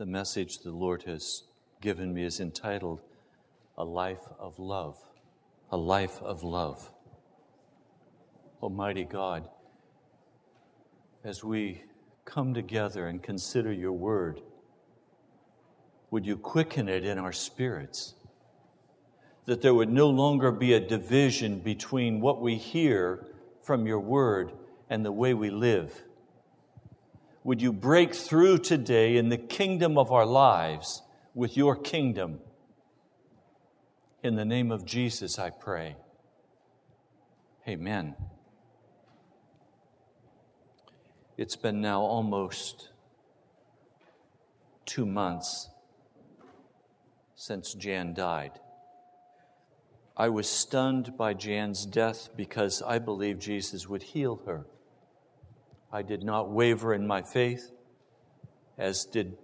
The message the Lord has given me is entitled A Life of Love. A Life of Love. Almighty God, as we come together and consider your word, would you quicken it in our spirits? That there would no longer be a division between what we hear from your word and the way we live. Would you break through today in the kingdom of our lives with your kingdom? In the name of Jesus, I pray. Amen. It's been now almost two months since Jan died. I was stunned by Jan's death because I believed Jesus would heal her. I did not waver in my faith, as did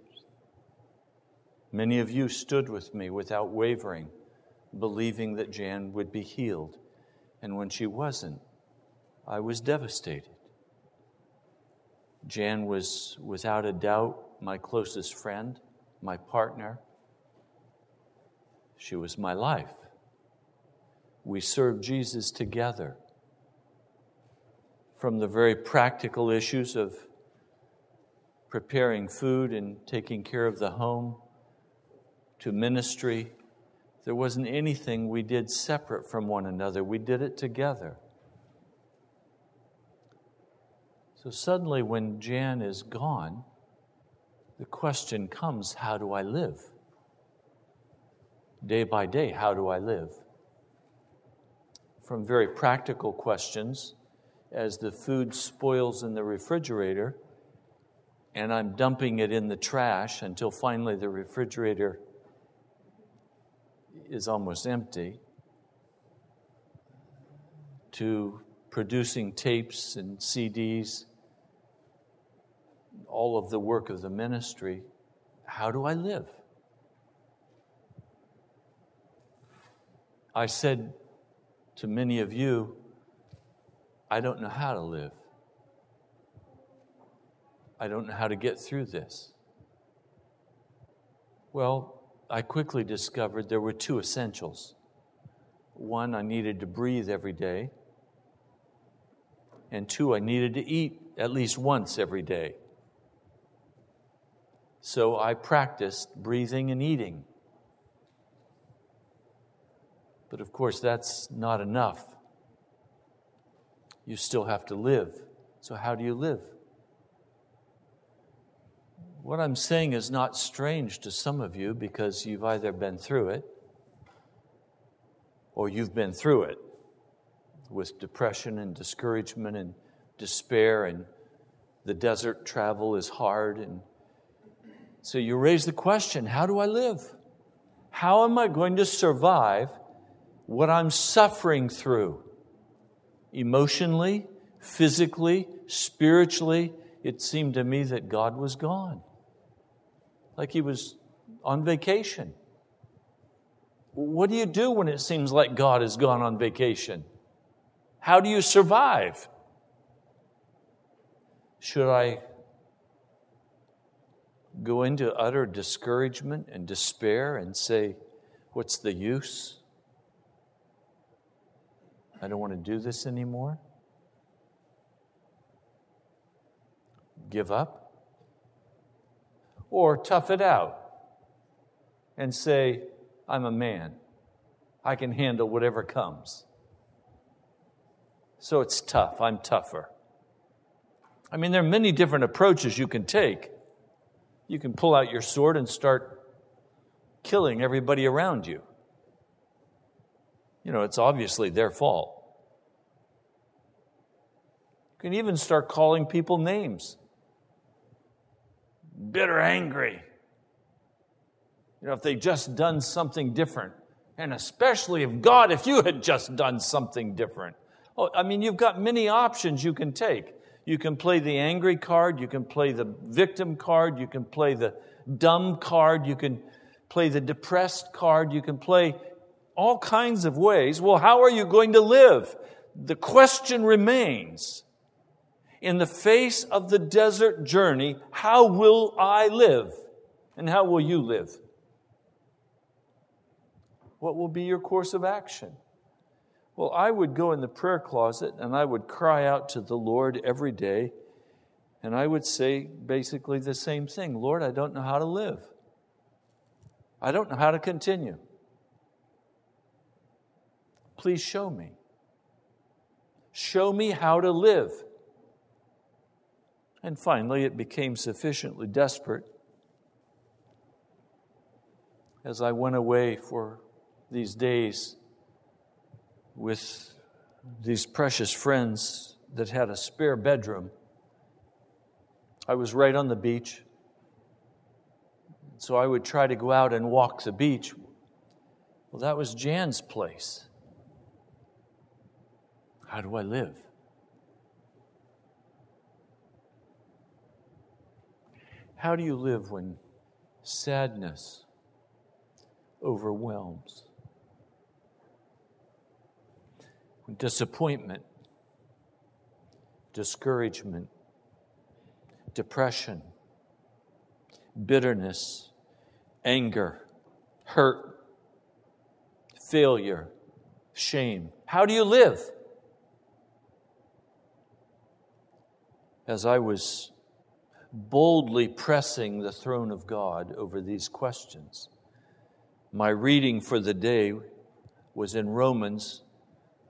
many of you stood with me without wavering, believing that Jan would be healed. And when she wasn't, I was devastated. Jan was, without a doubt, my closest friend, my partner. She was my life. We served Jesus together from the very practical issues of preparing food and taking care of the home to ministry. There wasn't anything we did separate from one another, we did it together. So suddenly, when Jan is gone, the question comes how do I live? Day by day, how do I live? From very practical questions as the food spoils in the refrigerator and I'm dumping it in the trash until finally the refrigerator is almost empty, to producing tapes and CDs, all of the work of the ministry. How do I live? I said to many of you, I don't know how to live. I don't know how to get through this. Well, I quickly discovered there were two essentials. One, I needed to breathe every day. And two, I needed to eat at least once every day. So I practiced breathing and eating. But of course, that's not enough you still have to live. So, how do you live? What I'm saying is not strange to some of you because you've either been through it or you've been through it with depression and discouragement and despair, and the desert travel is hard. And so you raise the question how do I live? How am I going to survive what I'm suffering through? Emotionally, physically, spiritually, it seemed to me that God was gone. Like he was on vacation. What do you do when it seems like God has gone on vacation? How do you survive? Should I go into utter discouragement and despair and say, What's the use? I don't want to do this anymore? Give up? Or tough it out and say, I'm a man. I can handle whatever comes. So it's tough. I'm tougher. I mean, there are many different approaches you can take. You can pull out your sword and start killing everybody around you you know, it's obviously their fault. You can even start calling people names bitter, angry. You know, if they just done something different. And especially if God, if you had just done something different. Oh, I mean, you've got many options you can take. You can play the angry card, you can play the victim card, you can play the dumb card, you can play the depressed card, you can play all kinds of ways. Well, how are you going to live? The question remains in the face of the desert journey, how will I live? And how will you live? What will be your course of action? Well, I would go in the prayer closet and I would cry out to the Lord every day, and I would say basically the same thing Lord, I don't know how to live. I don't know how to continue. Please show me. Show me how to live. And finally, it became sufficiently desperate as I went away for these days with these precious friends that had a spare bedroom. I was right on the beach. So I would try to go out and walk the beach. Well, that was Jan's place. How do I live? How do you live when sadness overwhelms? When disappointment, discouragement, depression, bitterness, anger, hurt, failure, shame. How do you live? As I was boldly pressing the throne of God over these questions, my reading for the day was in Romans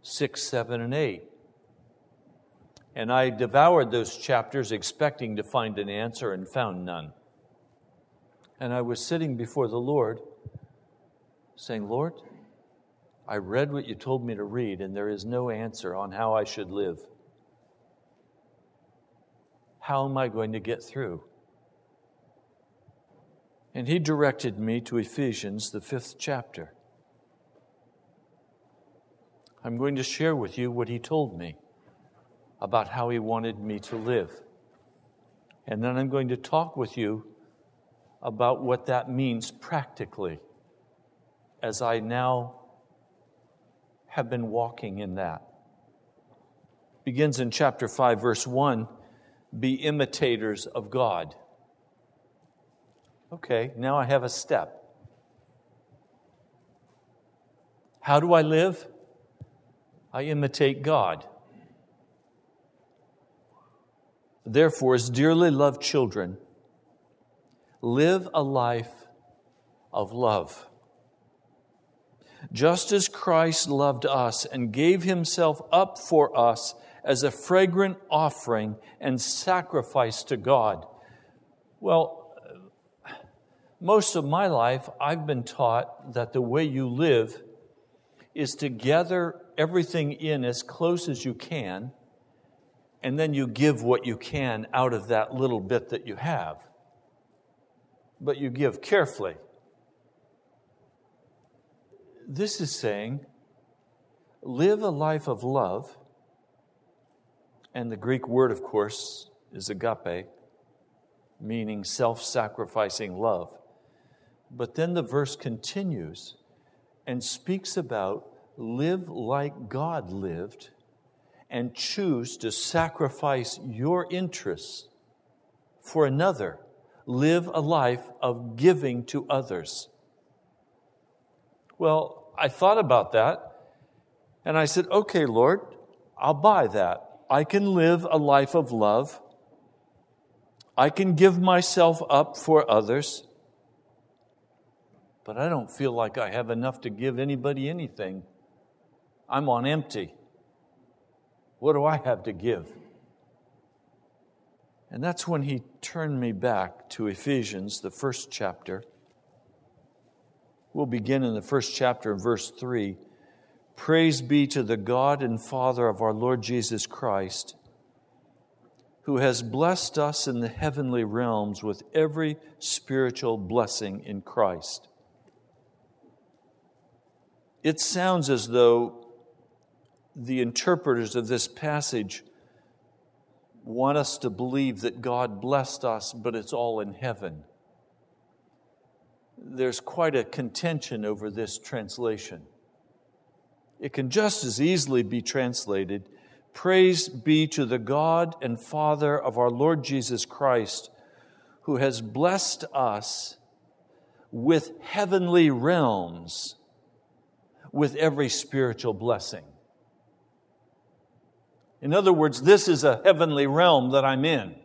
6, 7, and 8. And I devoured those chapters expecting to find an answer and found none. And I was sitting before the Lord saying, Lord, I read what you told me to read, and there is no answer on how I should live. How am I going to get through? And he directed me to Ephesians, the fifth chapter. I'm going to share with you what he told me about how he wanted me to live. And then I'm going to talk with you about what that means practically as I now have been walking in that. Begins in chapter 5, verse 1 be imitators of God. Okay, now I have a step. How do I live? I imitate God. Therefore, as dearly loved children, live a life of love. Just as Christ loved us and gave himself up for us as a fragrant offering and sacrifice to God. Well, most of my life, I've been taught that the way you live is to gather everything in as close as you can, and then you give what you can out of that little bit that you have. But you give carefully. This is saying, live a life of love and the Greek word, of course, is agape, meaning self sacrificing love. But then the verse continues and speaks about live like God lived and choose to sacrifice your interests for another. Live a life of giving to others. Well, I thought about that and I said, okay, Lord, I'll buy that. I can live a life of love. I can give myself up for others. But I don't feel like I have enough to give anybody anything. I'm on empty. What do I have to give? And that's when he turned me back to Ephesians, the first chapter. We'll begin in the first chapter, verse 3. Praise be to the God and Father of our Lord Jesus Christ, who has blessed us in the heavenly realms with every spiritual blessing in Christ. It sounds as though the interpreters of this passage want us to believe that God blessed us, but it's all in heaven. There's quite a contention over this translation. It can just as easily be translated Praise be to the God and Father of our Lord Jesus Christ, who has blessed us with heavenly realms with every spiritual blessing. In other words, this is a heavenly realm that I'm in.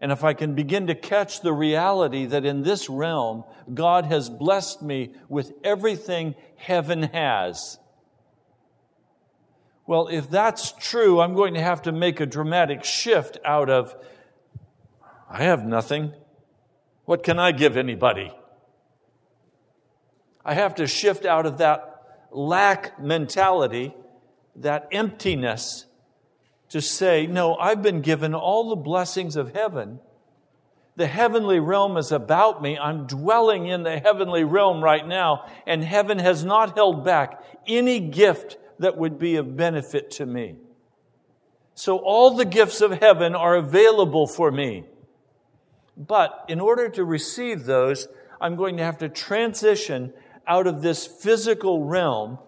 And if I can begin to catch the reality that in this realm, God has blessed me with everything heaven has. Well, if that's true, I'm going to have to make a dramatic shift out of, I have nothing. What can I give anybody? I have to shift out of that lack mentality, that emptiness, to say, no, I've been given all the blessings of heaven. The heavenly realm is about me. I'm dwelling in the heavenly realm right now, and heaven has not held back any gift that would be of benefit to me. So all the gifts of heaven are available for me. But in order to receive those, I'm going to have to transition out of this physical realm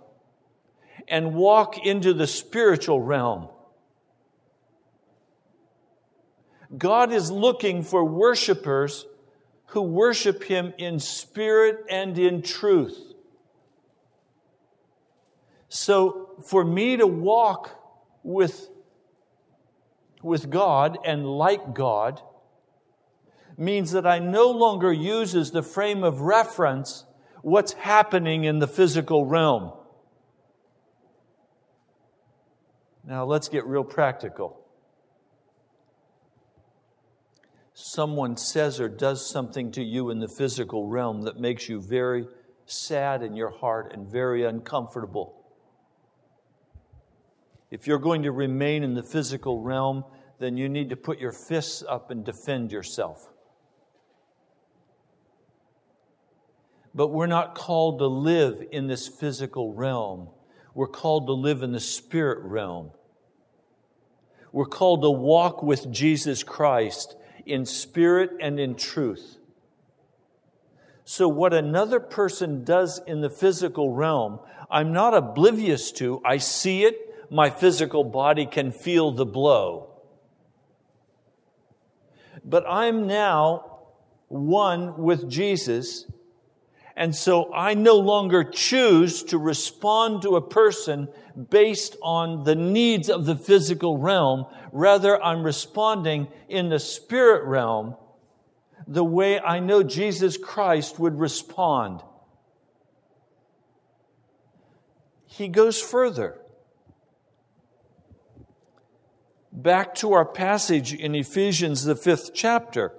and walk into the spiritual realm. God is looking for worshipers who worship Him in spirit and in truth. So, for me to walk with, with God and like God means that I no longer use as the frame of reference what's happening in the physical realm. Now, let's get real practical. Someone says or does something to you in the physical realm that makes you very sad in your heart and very uncomfortable. If you're going to remain in the physical realm, then you need to put your fists up and defend yourself. But we're not called to live in this physical realm. We're called to live in the spirit realm. We're called to walk with Jesus Christ in spirit and in truth. So, what another person does in the physical realm, I'm not oblivious to. I see it. My physical body can feel the blow. But I'm now one with Jesus and so I no longer choose to respond to a person based on the needs of the physical realm. Rather, I'm responding in the spirit realm the way I know Jesus Christ would respond. He goes further. Back to our passage in Ephesians, the fifth chapter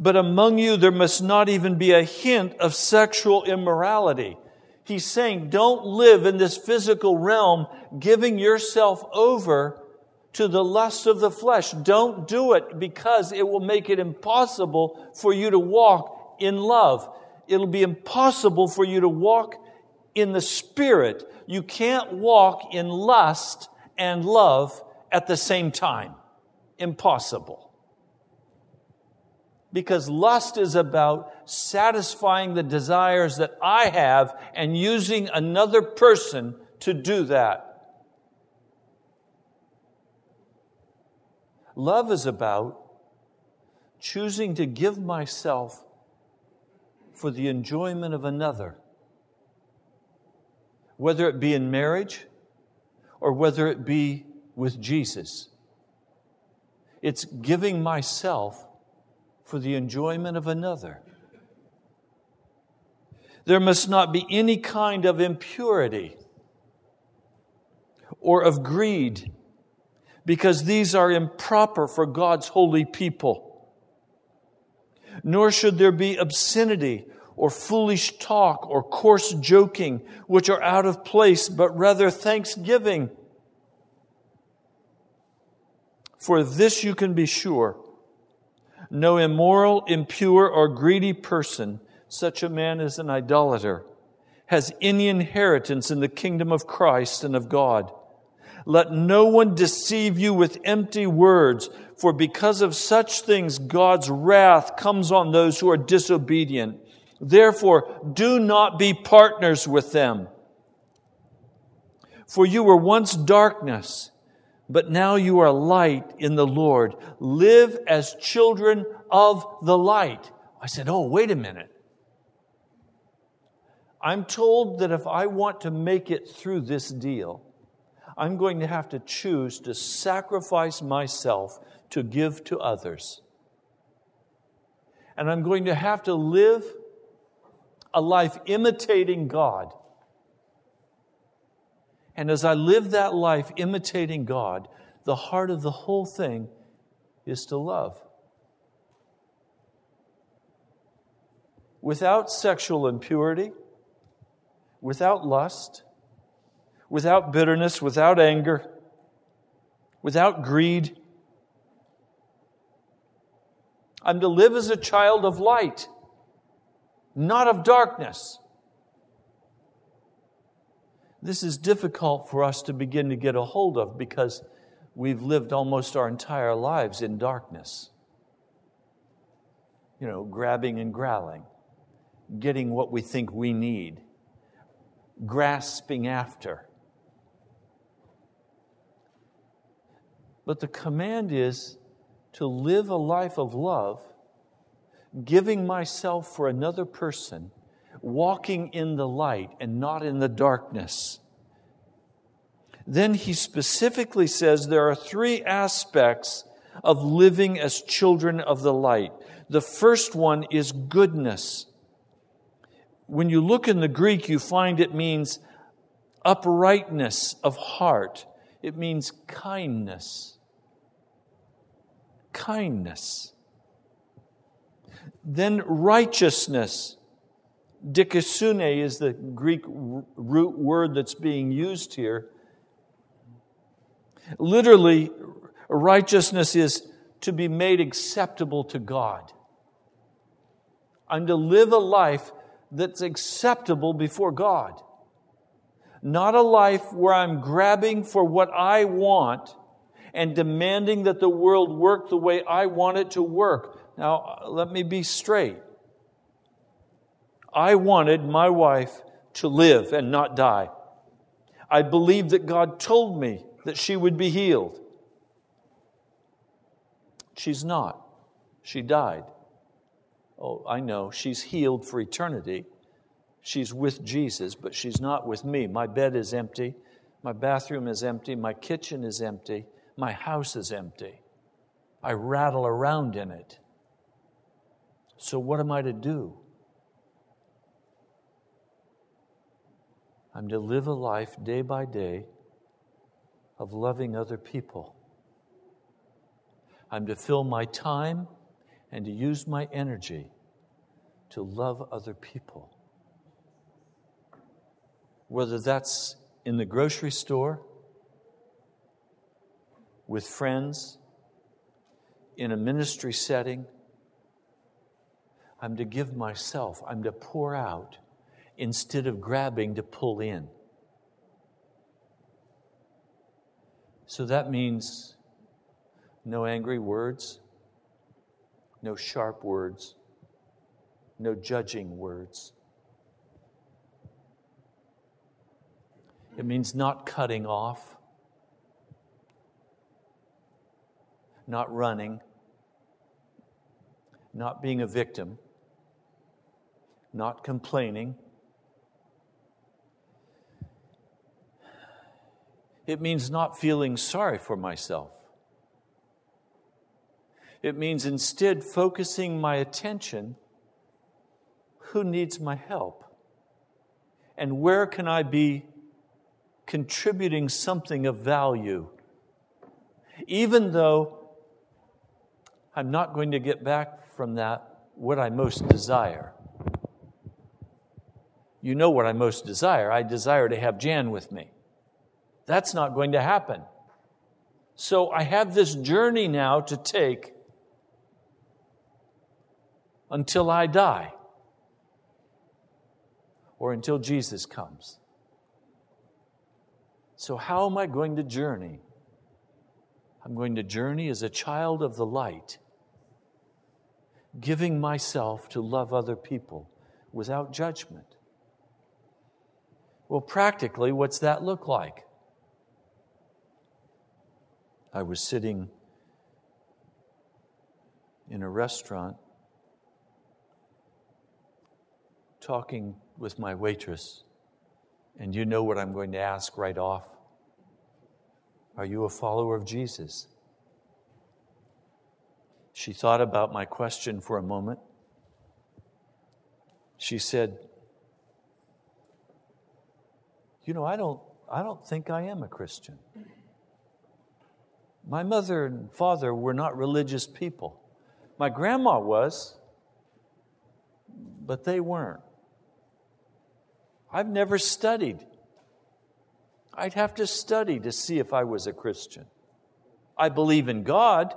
but among you there must not even be a hint of sexual immorality. He's saying, don't live in this physical realm giving yourself over to the lust of the flesh. Don't do it because it will make it impossible for you to walk in love. It'll be impossible for you to walk in the spirit. You can't walk in lust and love at the same time. Impossible. Because lust is about satisfying the desires that I have and using another person to do that. Love is about choosing to give myself for the enjoyment of another, whether it be in marriage or whether it be with Jesus. It's giving myself for the enjoyment of another. There must not be any kind of impurity or of greed, because these are improper for God's holy people. Nor should there be obscenity or foolish talk or coarse joking, which are out of place, but rather thanksgiving. For this you can be sure no immoral, impure, or greedy person, such a man is an idolater, has any inheritance in the kingdom of Christ and of God. Let no one deceive you with empty words, for because of such things God's wrath comes on those who are disobedient. Therefore, do not be partners with them. For you were once darkness but now you are light in the Lord. Live as children of the light. I said, Oh, wait a minute. I'm told that if I want to make it through this deal, I'm going to have to choose to sacrifice myself to give to others. And I'm going to have to live a life imitating God. And as I live that life imitating God, the heart of the whole thing is to love. Without sexual impurity, without lust, without bitterness, without anger, without greed. I'm to live as a child of light, not of darkness. This is difficult for us to begin to get a hold of because we've lived almost our entire lives in darkness. You know, grabbing and growling, getting what we think we need, grasping after. But the command is to live a life of love, giving myself for another person, walking in the light and not in the darkness. Then he specifically says there are three aspects of living as children of the light. The first one is goodness. When you look in the Greek, you find it means uprightness of heart, it means kindness. Kindness. Then righteousness. Dikasune is the Greek root word that's being used here. Literally, righteousness is to be made acceptable to God. I'm to live a life that's acceptable before God. Not a life where I'm grabbing for what I want and demanding that the world work the way I want it to work. Now, let me be straight. I wanted my wife to live and not die. I believed that God told me that she would be healed. She's not. She died. Oh, I know. She's healed for eternity. She's with Jesus, but she's not with me. My bed is empty. My bathroom is empty. My kitchen is empty. My house is empty. I rattle around in it. So, what am I to do? I'm to live a life day by day of loving other people. I'm to fill my time and to use my energy to love other people. Whether that's in the grocery store, with friends, in a ministry setting, I'm to give myself, I'm to pour out instead of grabbing to pull in. So that means no angry words, no sharp words, no judging words. It means not cutting off, not running, not being a victim, not complaining It means not feeling sorry for myself. It means instead focusing my attention who needs my help? And where can I be contributing something of value? Even though I'm not going to get back from that what I most desire. You know what I most desire. I desire to have Jan with me. That's not going to happen. So I have this journey now to take until I die or until Jesus comes. So, how am I going to journey? I'm going to journey as a child of the light, giving myself to love other people without judgment. Well, practically, what's that look like? I was sitting in a restaurant talking with my waitress, and you know what I'm going to ask right off. Are you a follower of Jesus? She thought about my question for a moment. She said, You know, I don't, I don't think I am a Christian. My mother and father were not religious people. My grandma was, but they weren't. I've never studied. I'd have to study to see if I was a Christian. I believe in God,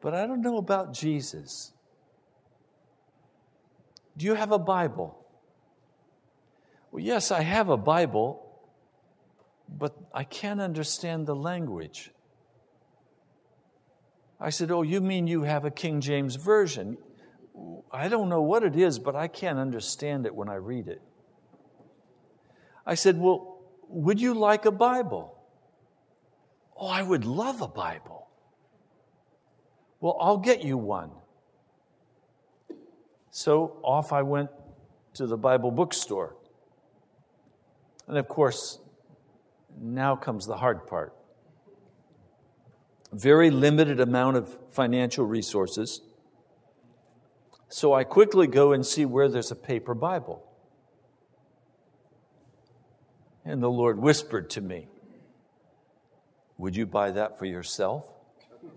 but I don't know about Jesus. Do you have a Bible? Well, yes, I have a Bible, but I can't understand the language. I said, Oh, you mean you have a King James Version? I don't know what it is, but I can't understand it when I read it. I said, Well, would you like a Bible? Oh, I would love a Bible. Well, I'll get you one. So off I went to the Bible bookstore. And of course, now comes the hard part. Very limited amount of financial resources. So I quickly go and see where there's a paper Bible. And the Lord whispered to me, Would you buy that for yourself?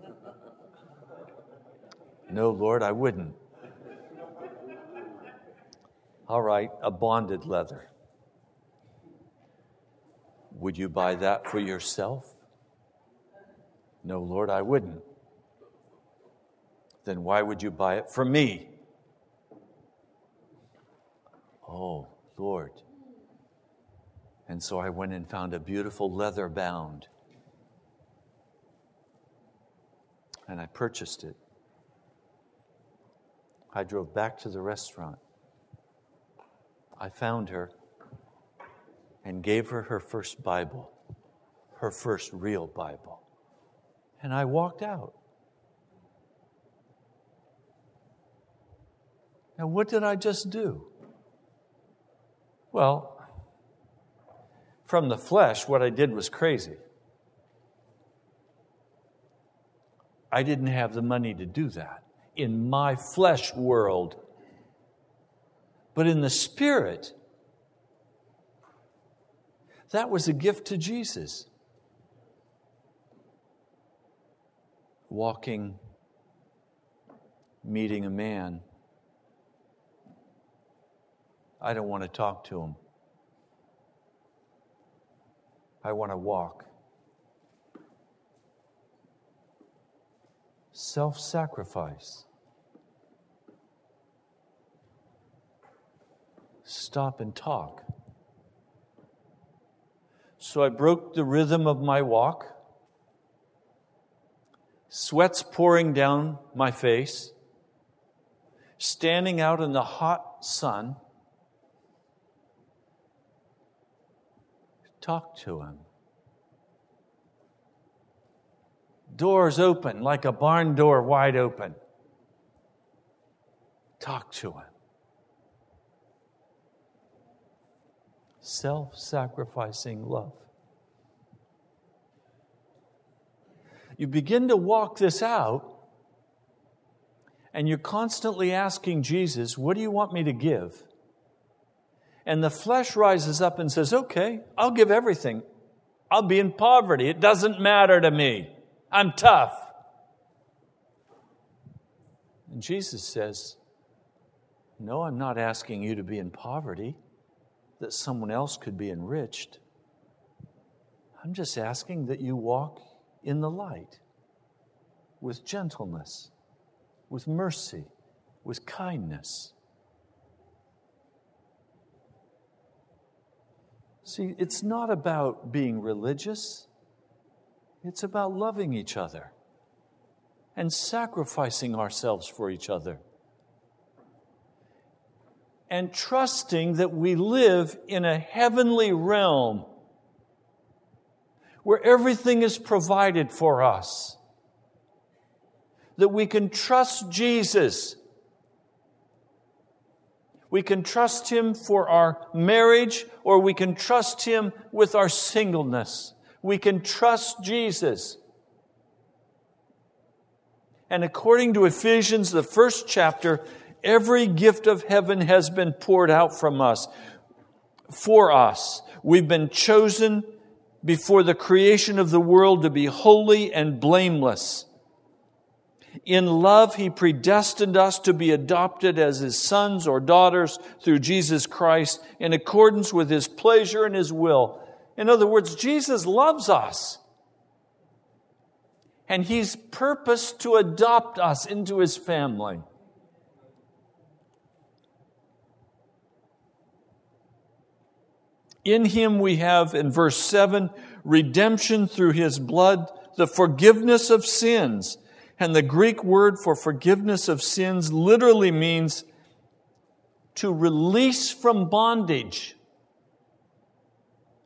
no, Lord, I wouldn't. All right, a bonded leather. Would you buy that for yourself? No, Lord, I wouldn't. Then why would you buy it for me? Oh, Lord. And so I went and found a beautiful leather bound. And I purchased it. I drove back to the restaurant. I found her and gave her her first Bible, her first real Bible. And I walked out. Now, what did I just do? Well, from the flesh, what I did was crazy. I didn't have the money to do that in my flesh world. But in the spirit, that was a gift to Jesus. Walking, meeting a man. I don't want to talk to him. I want to walk. Self sacrifice. Stop and talk. So I broke the rhythm of my walk, sweats pouring down my face, standing out in the hot sun. Talk to him. Doors open like a barn door wide open. Talk to him. Self sacrificing love. You begin to walk this out, and you're constantly asking Jesus, What do you want me to give? And the flesh rises up and says, Okay, I'll give everything. I'll be in poverty. It doesn't matter to me. I'm tough. And Jesus says, No, I'm not asking you to be in poverty that someone else could be enriched. I'm just asking that you walk in the light with gentleness, with mercy, with kindness. See, it's not about being religious, it's about loving each other and sacrificing ourselves for each other and trusting that we live in a heavenly realm where everything is provided for us. That we can trust Jesus We can trust Him for our marriage, or we can trust Him with our singleness. We can trust Jesus. And according to Ephesians, the first chapter, every gift of heaven has been poured out from us, for us. We've been chosen before the creation of the world to be holy and blameless. In love, He predestined us to be adopted as His sons or daughters through Jesus Christ in accordance with His pleasure and His will. In other words, Jesus loves us. And He's purposed to adopt us into His family. In Him we have, in verse 7, redemption through His blood, the forgiveness of sins and the Greek word for forgiveness of sins literally means to release from bondage,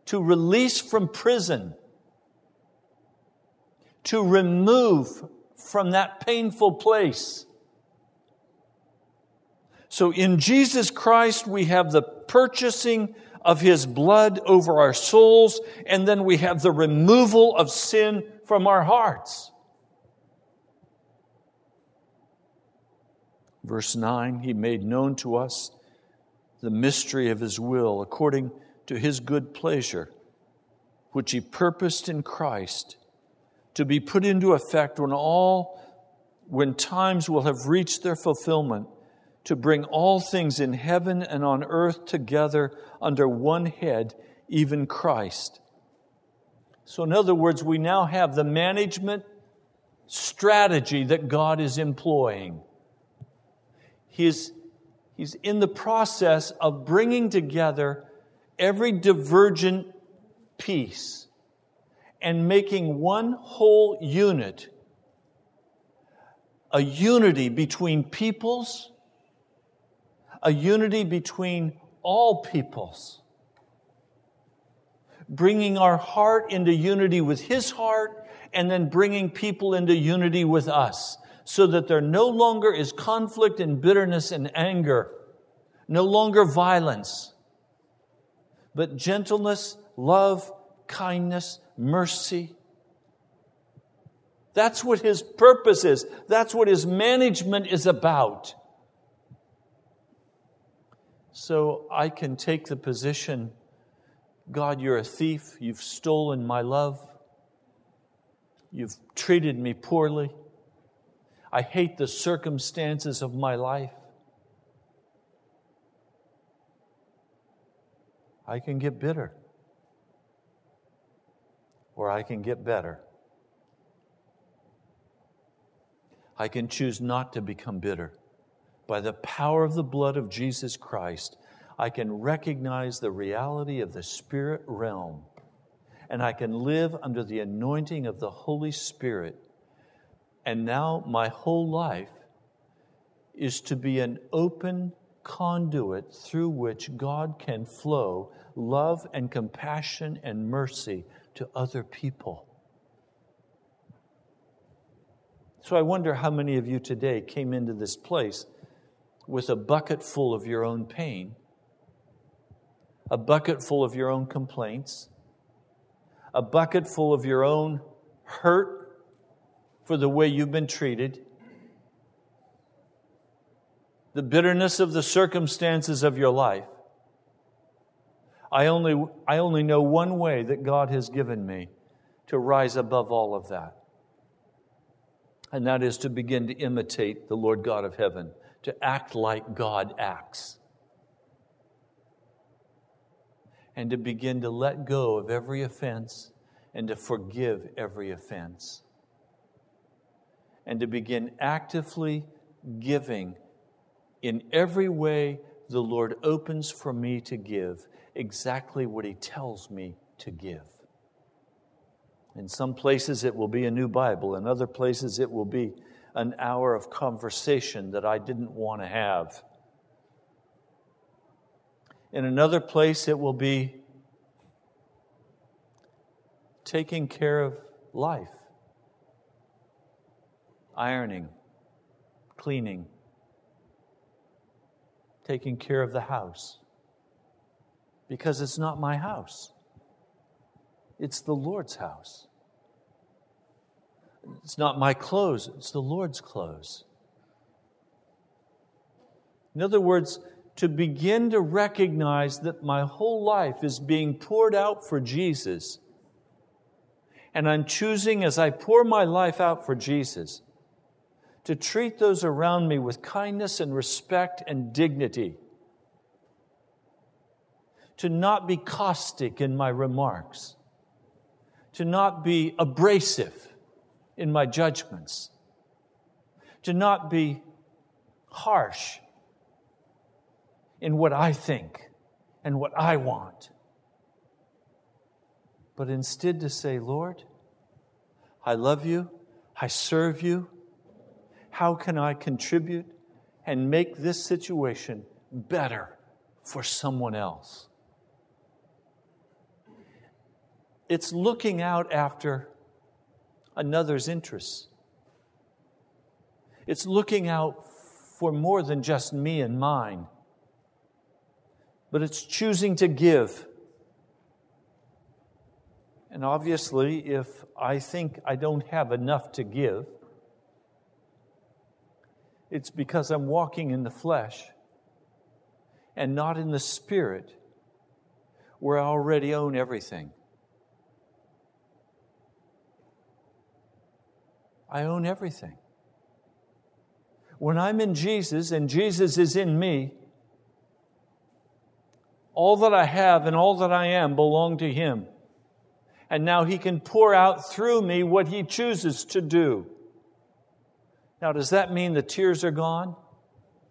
to release from prison, to remove from that painful place. So in Jesus Christ, we have the purchasing of His blood over our souls, and then we have the removal of sin from our hearts. Verse 9, He made known to us the mystery of His will according to His good pleasure, which He purposed in Christ to be put into effect when all, when times will have reached their fulfillment, to bring all things in heaven and on earth together under one head, even Christ. So, in other words, we now have the management strategy that God is employing he's, he's in the process of bringing together every divergent piece and making one whole unit a unity between peoples, a unity between all peoples, bringing our heart into unity with His heart, and then bringing people into unity with us so that there no longer is conflict and bitterness and anger, no longer violence, but gentleness, love, kindness, mercy. That's what his purpose is. That's what his management is about. So I can take the position God, you're a thief. You've stolen my love. You've treated me poorly. I hate the circumstances of my life. I can get bitter. Or I can get better. I can choose not to become bitter. By the power of the blood of Jesus Christ, I can recognize the reality of the spirit realm and I can live under the anointing of the Holy Spirit and now my whole life is to be an open conduit through which God can flow love and compassion and mercy to other people. So I wonder how many of you today came into this place with a bucket full of your own pain, a bucket full of your own complaints, a bucket full of your own hurt for the way you've been treated, the bitterness of the circumstances of your life. I only, I only know one way that God has given me to rise above all of that. And that is to begin to imitate the Lord God of heaven, to act like God acts. And to begin to let go of every offense and to forgive every offense and to begin actively giving in every way the Lord opens for me to give exactly what He tells me to give. In some places, it will be a new Bible. In other places, it will be an hour of conversation that I didn't want to have. In another place, it will be taking care of life ironing, cleaning, taking care of the house because it's not my house, it's the Lord's house. It's not my clothes, it's the Lord's clothes. In other words, to begin to recognize that my whole life is being poured out for Jesus. And I'm choosing as I pour my life out for Jesus to treat those around me with kindness and respect and dignity. To not be caustic in my remarks. To not be abrasive in my judgments. To not be harsh in what I think and what I want. But instead to say, Lord, I love you, I serve you. How can I contribute and make this situation better for someone else? It's looking out after another's interests. It's looking out for more than just me and mine but it's choosing to give. And obviously, if I think I don't have enough to give, it's because I'm walking in the flesh and not in the spirit, where I already own everything. I own everything. When I'm in Jesus and Jesus is in me, all that I have and all that I am belong to Him. And now He can pour out through me what He chooses to do. Now, does that mean the tears are gone?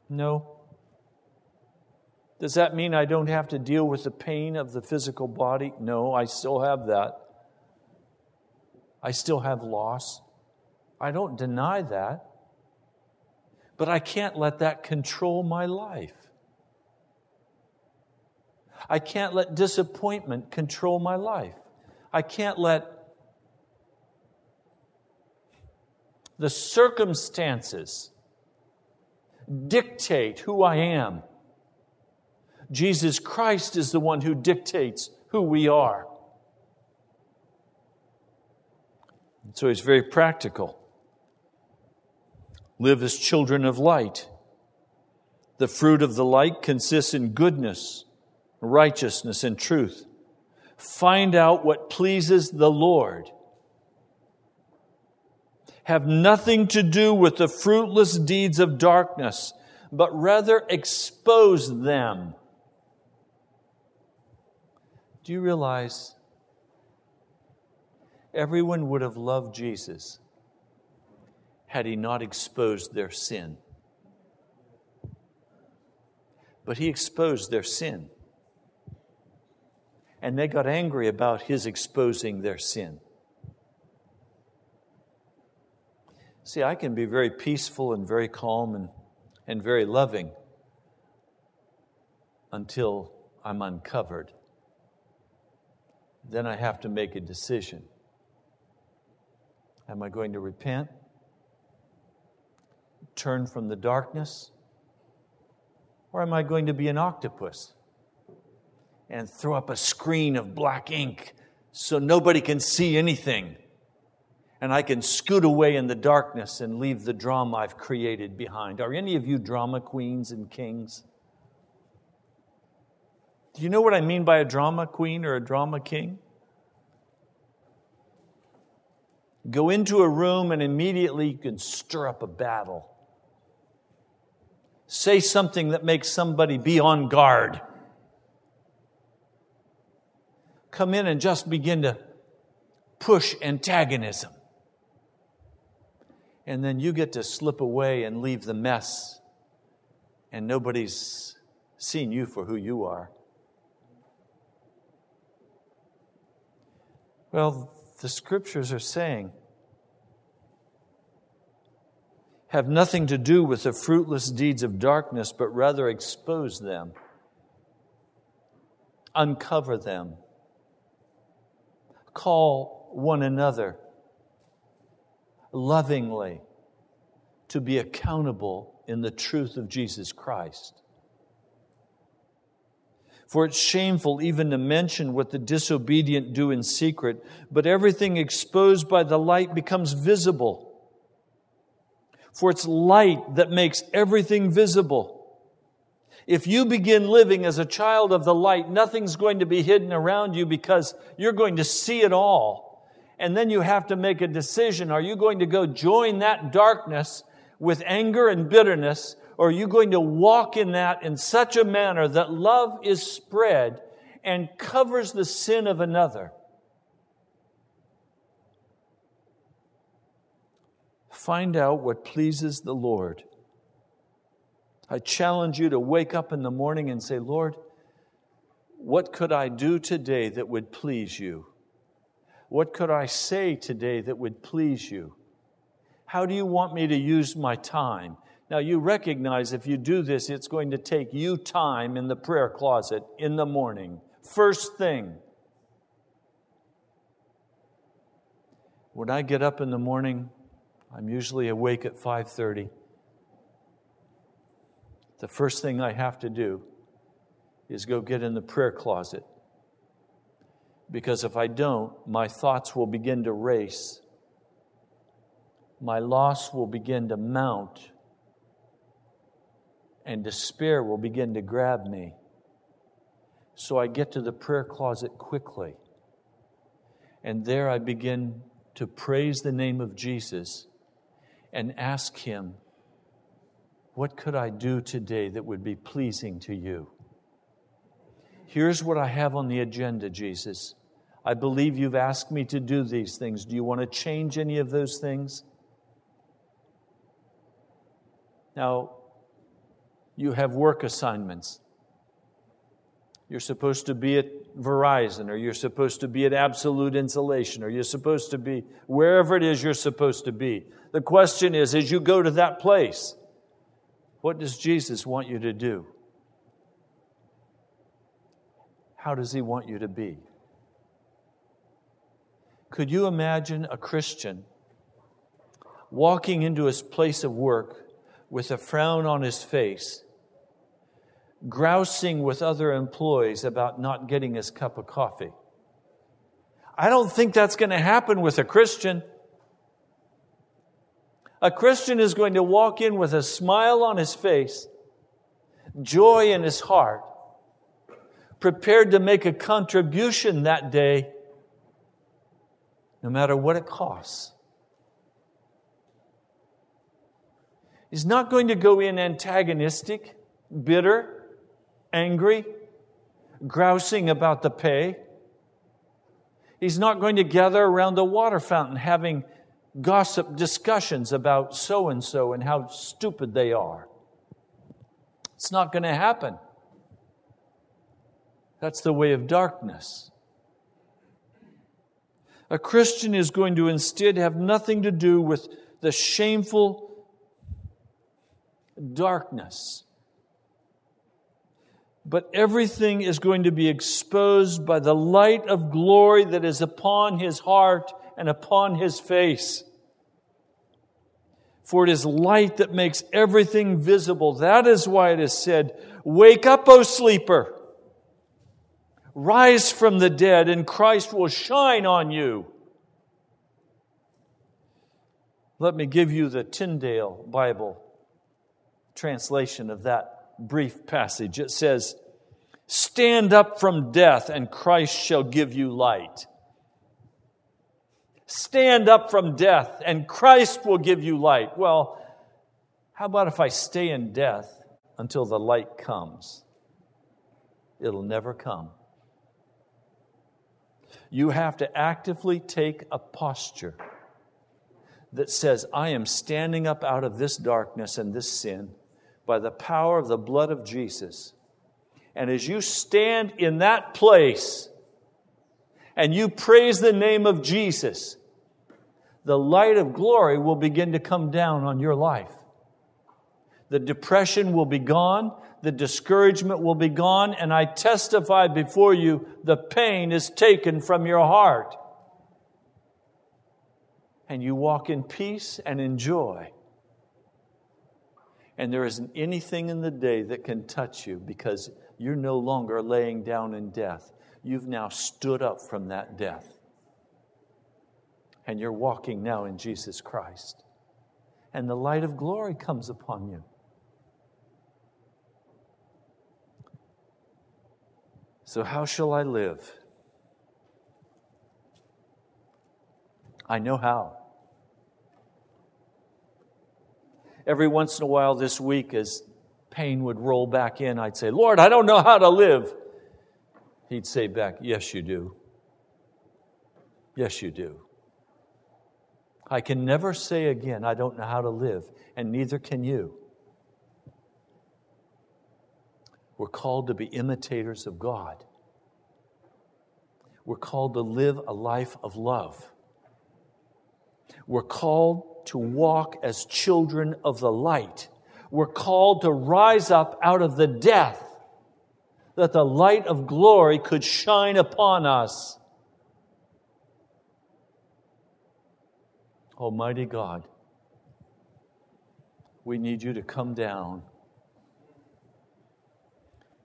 No. Does that mean I don't have to deal with the pain of the physical body? No, I still have that. I still have loss. I don't deny that. But I can't let that control my life. I can't let disappointment control my life. I can't let the circumstances dictate who I am. Jesus Christ is the one who dictates who we are. So he's very practical. Live as children of light. The fruit of the light consists in goodness righteousness, and truth. Find out what pleases the Lord. Have nothing to do with the fruitless deeds of darkness, but rather expose them. Do you realize everyone would have loved Jesus had he not exposed their sin? But he exposed their sin and they got angry about his exposing their sin. See, I can be very peaceful and very calm and, and very loving until I'm uncovered. Then I have to make a decision. Am I going to repent? Turn from the darkness? Or am I going to be an octopus? and throw up a screen of black ink so nobody can see anything. And I can scoot away in the darkness and leave the drama I've created behind. Are any of you drama queens and kings? Do you know what I mean by a drama queen or a drama king? Go into a room and immediately you can stir up a battle. Say something that makes somebody be on guard come in and just begin to push antagonism. And then you get to slip away and leave the mess, and nobody's seen you for who you are. Well, the scriptures are saying, have nothing to do with the fruitless deeds of darkness, but rather expose them, uncover them, call one another lovingly to be accountable in the truth of Jesus Christ. For it's shameful even to mention what the disobedient do in secret, but everything exposed by the light becomes visible. For it's light that makes everything visible. If you begin living as a child of the light, nothing's going to be hidden around you because you're going to see it all. And then you have to make a decision. Are you going to go join that darkness with anger and bitterness? Or are you going to walk in that in such a manner that love is spread and covers the sin of another? Find out what pleases the Lord. I challenge you to wake up in the morning and say, Lord, what could I do today that would please you? What could I say today that would please you? How do you want me to use my time? Now, you recognize if you do this, it's going to take you time in the prayer closet in the morning. First thing. When I get up in the morning, I'm usually awake at 5:30 the first thing I have to do is go get in the prayer closet. Because if I don't, my thoughts will begin to race. My loss will begin to mount. And despair will begin to grab me. So I get to the prayer closet quickly. And there I begin to praise the name of Jesus and ask Him what could I do today that would be pleasing to you? Here's what I have on the agenda, Jesus. I believe you've asked me to do these things. Do you want to change any of those things? Now, you have work assignments. You're supposed to be at Verizon, or you're supposed to be at Absolute Insulation, or you're supposed to be wherever it is you're supposed to be. The question is as you go to that place, what does Jesus want you to do? How does he want you to be? Could you imagine a Christian walking into his place of work with a frown on his face, grousing with other employees about not getting his cup of coffee? I don't think that's going to happen with a Christian. A Christian is going to walk in with a smile on his face, joy in his heart, prepared to make a contribution that day, no matter what it costs. He's not going to go in antagonistic, bitter, angry, grousing about the pay. He's not going to gather around the water fountain having gossip discussions about so and so and how stupid they are. It's not going to happen. That's the way of darkness. A Christian is going to instead have nothing to do with the shameful darkness. But everything is going to be exposed by the light of glory that is upon his heart and upon his face. For it is light that makes everything visible. That is why it is said, Wake up, O sleeper! Rise from the dead, and Christ will shine on you. Let me give you the Tyndale Bible translation of that brief passage. It says, Stand up from death, and Christ shall give you light. Stand up from death, and Christ will give you light. Well, how about if I stay in death until the light comes? It'll never come. You have to actively take a posture that says, I am standing up out of this darkness and this sin by the power of the blood of Jesus. And as you stand in that place and you praise the name of Jesus, the light of glory will begin to come down on your life. The depression will be gone, the discouragement will be gone, and I testify before you the pain is taken from your heart. And you walk in peace and in joy. And there isn't anything in the day that can touch you because You're no longer laying down in death. You've now stood up from that death. And you're walking now in Jesus Christ. And the light of glory comes upon you. So, how shall I live? I know how. Every once in a while this week, as pain would roll back in, I'd say, Lord, I don't know how to live. He'd say back, Yes, you do. Yes, you do. I can never say again, I don't know how to live, and neither can you. We're called to be imitators of God. We're called to live a life of love. We're called to walk as children of the light. We're called to rise up out of the death that the light of glory could shine upon us. Almighty God, we need you to come down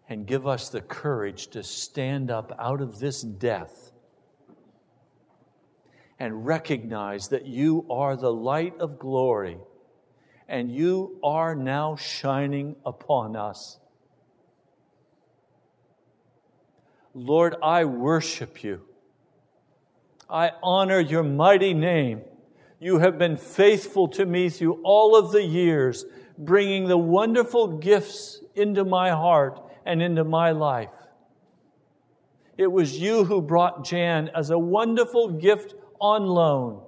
and give us the courage to stand up out of this death and recognize that you are the light of glory and you are now shining upon us. Lord, I worship you. I honor your mighty name. You have been faithful to me through all of the years, bringing the wonderful gifts into my heart and into my life. It was you who brought Jan as a wonderful gift on loan.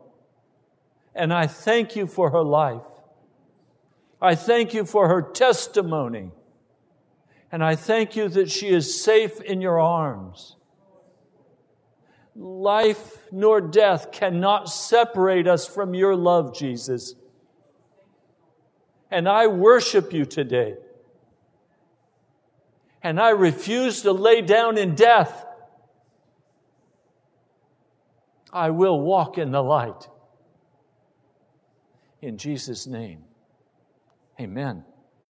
And I thank you for her life. I thank you for her testimony. And I thank you that she is safe in your arms. Life nor death cannot separate us from your love, Jesus. And I worship you today. And I refuse to lay down in death. I will walk in the light. In Jesus' name, amen.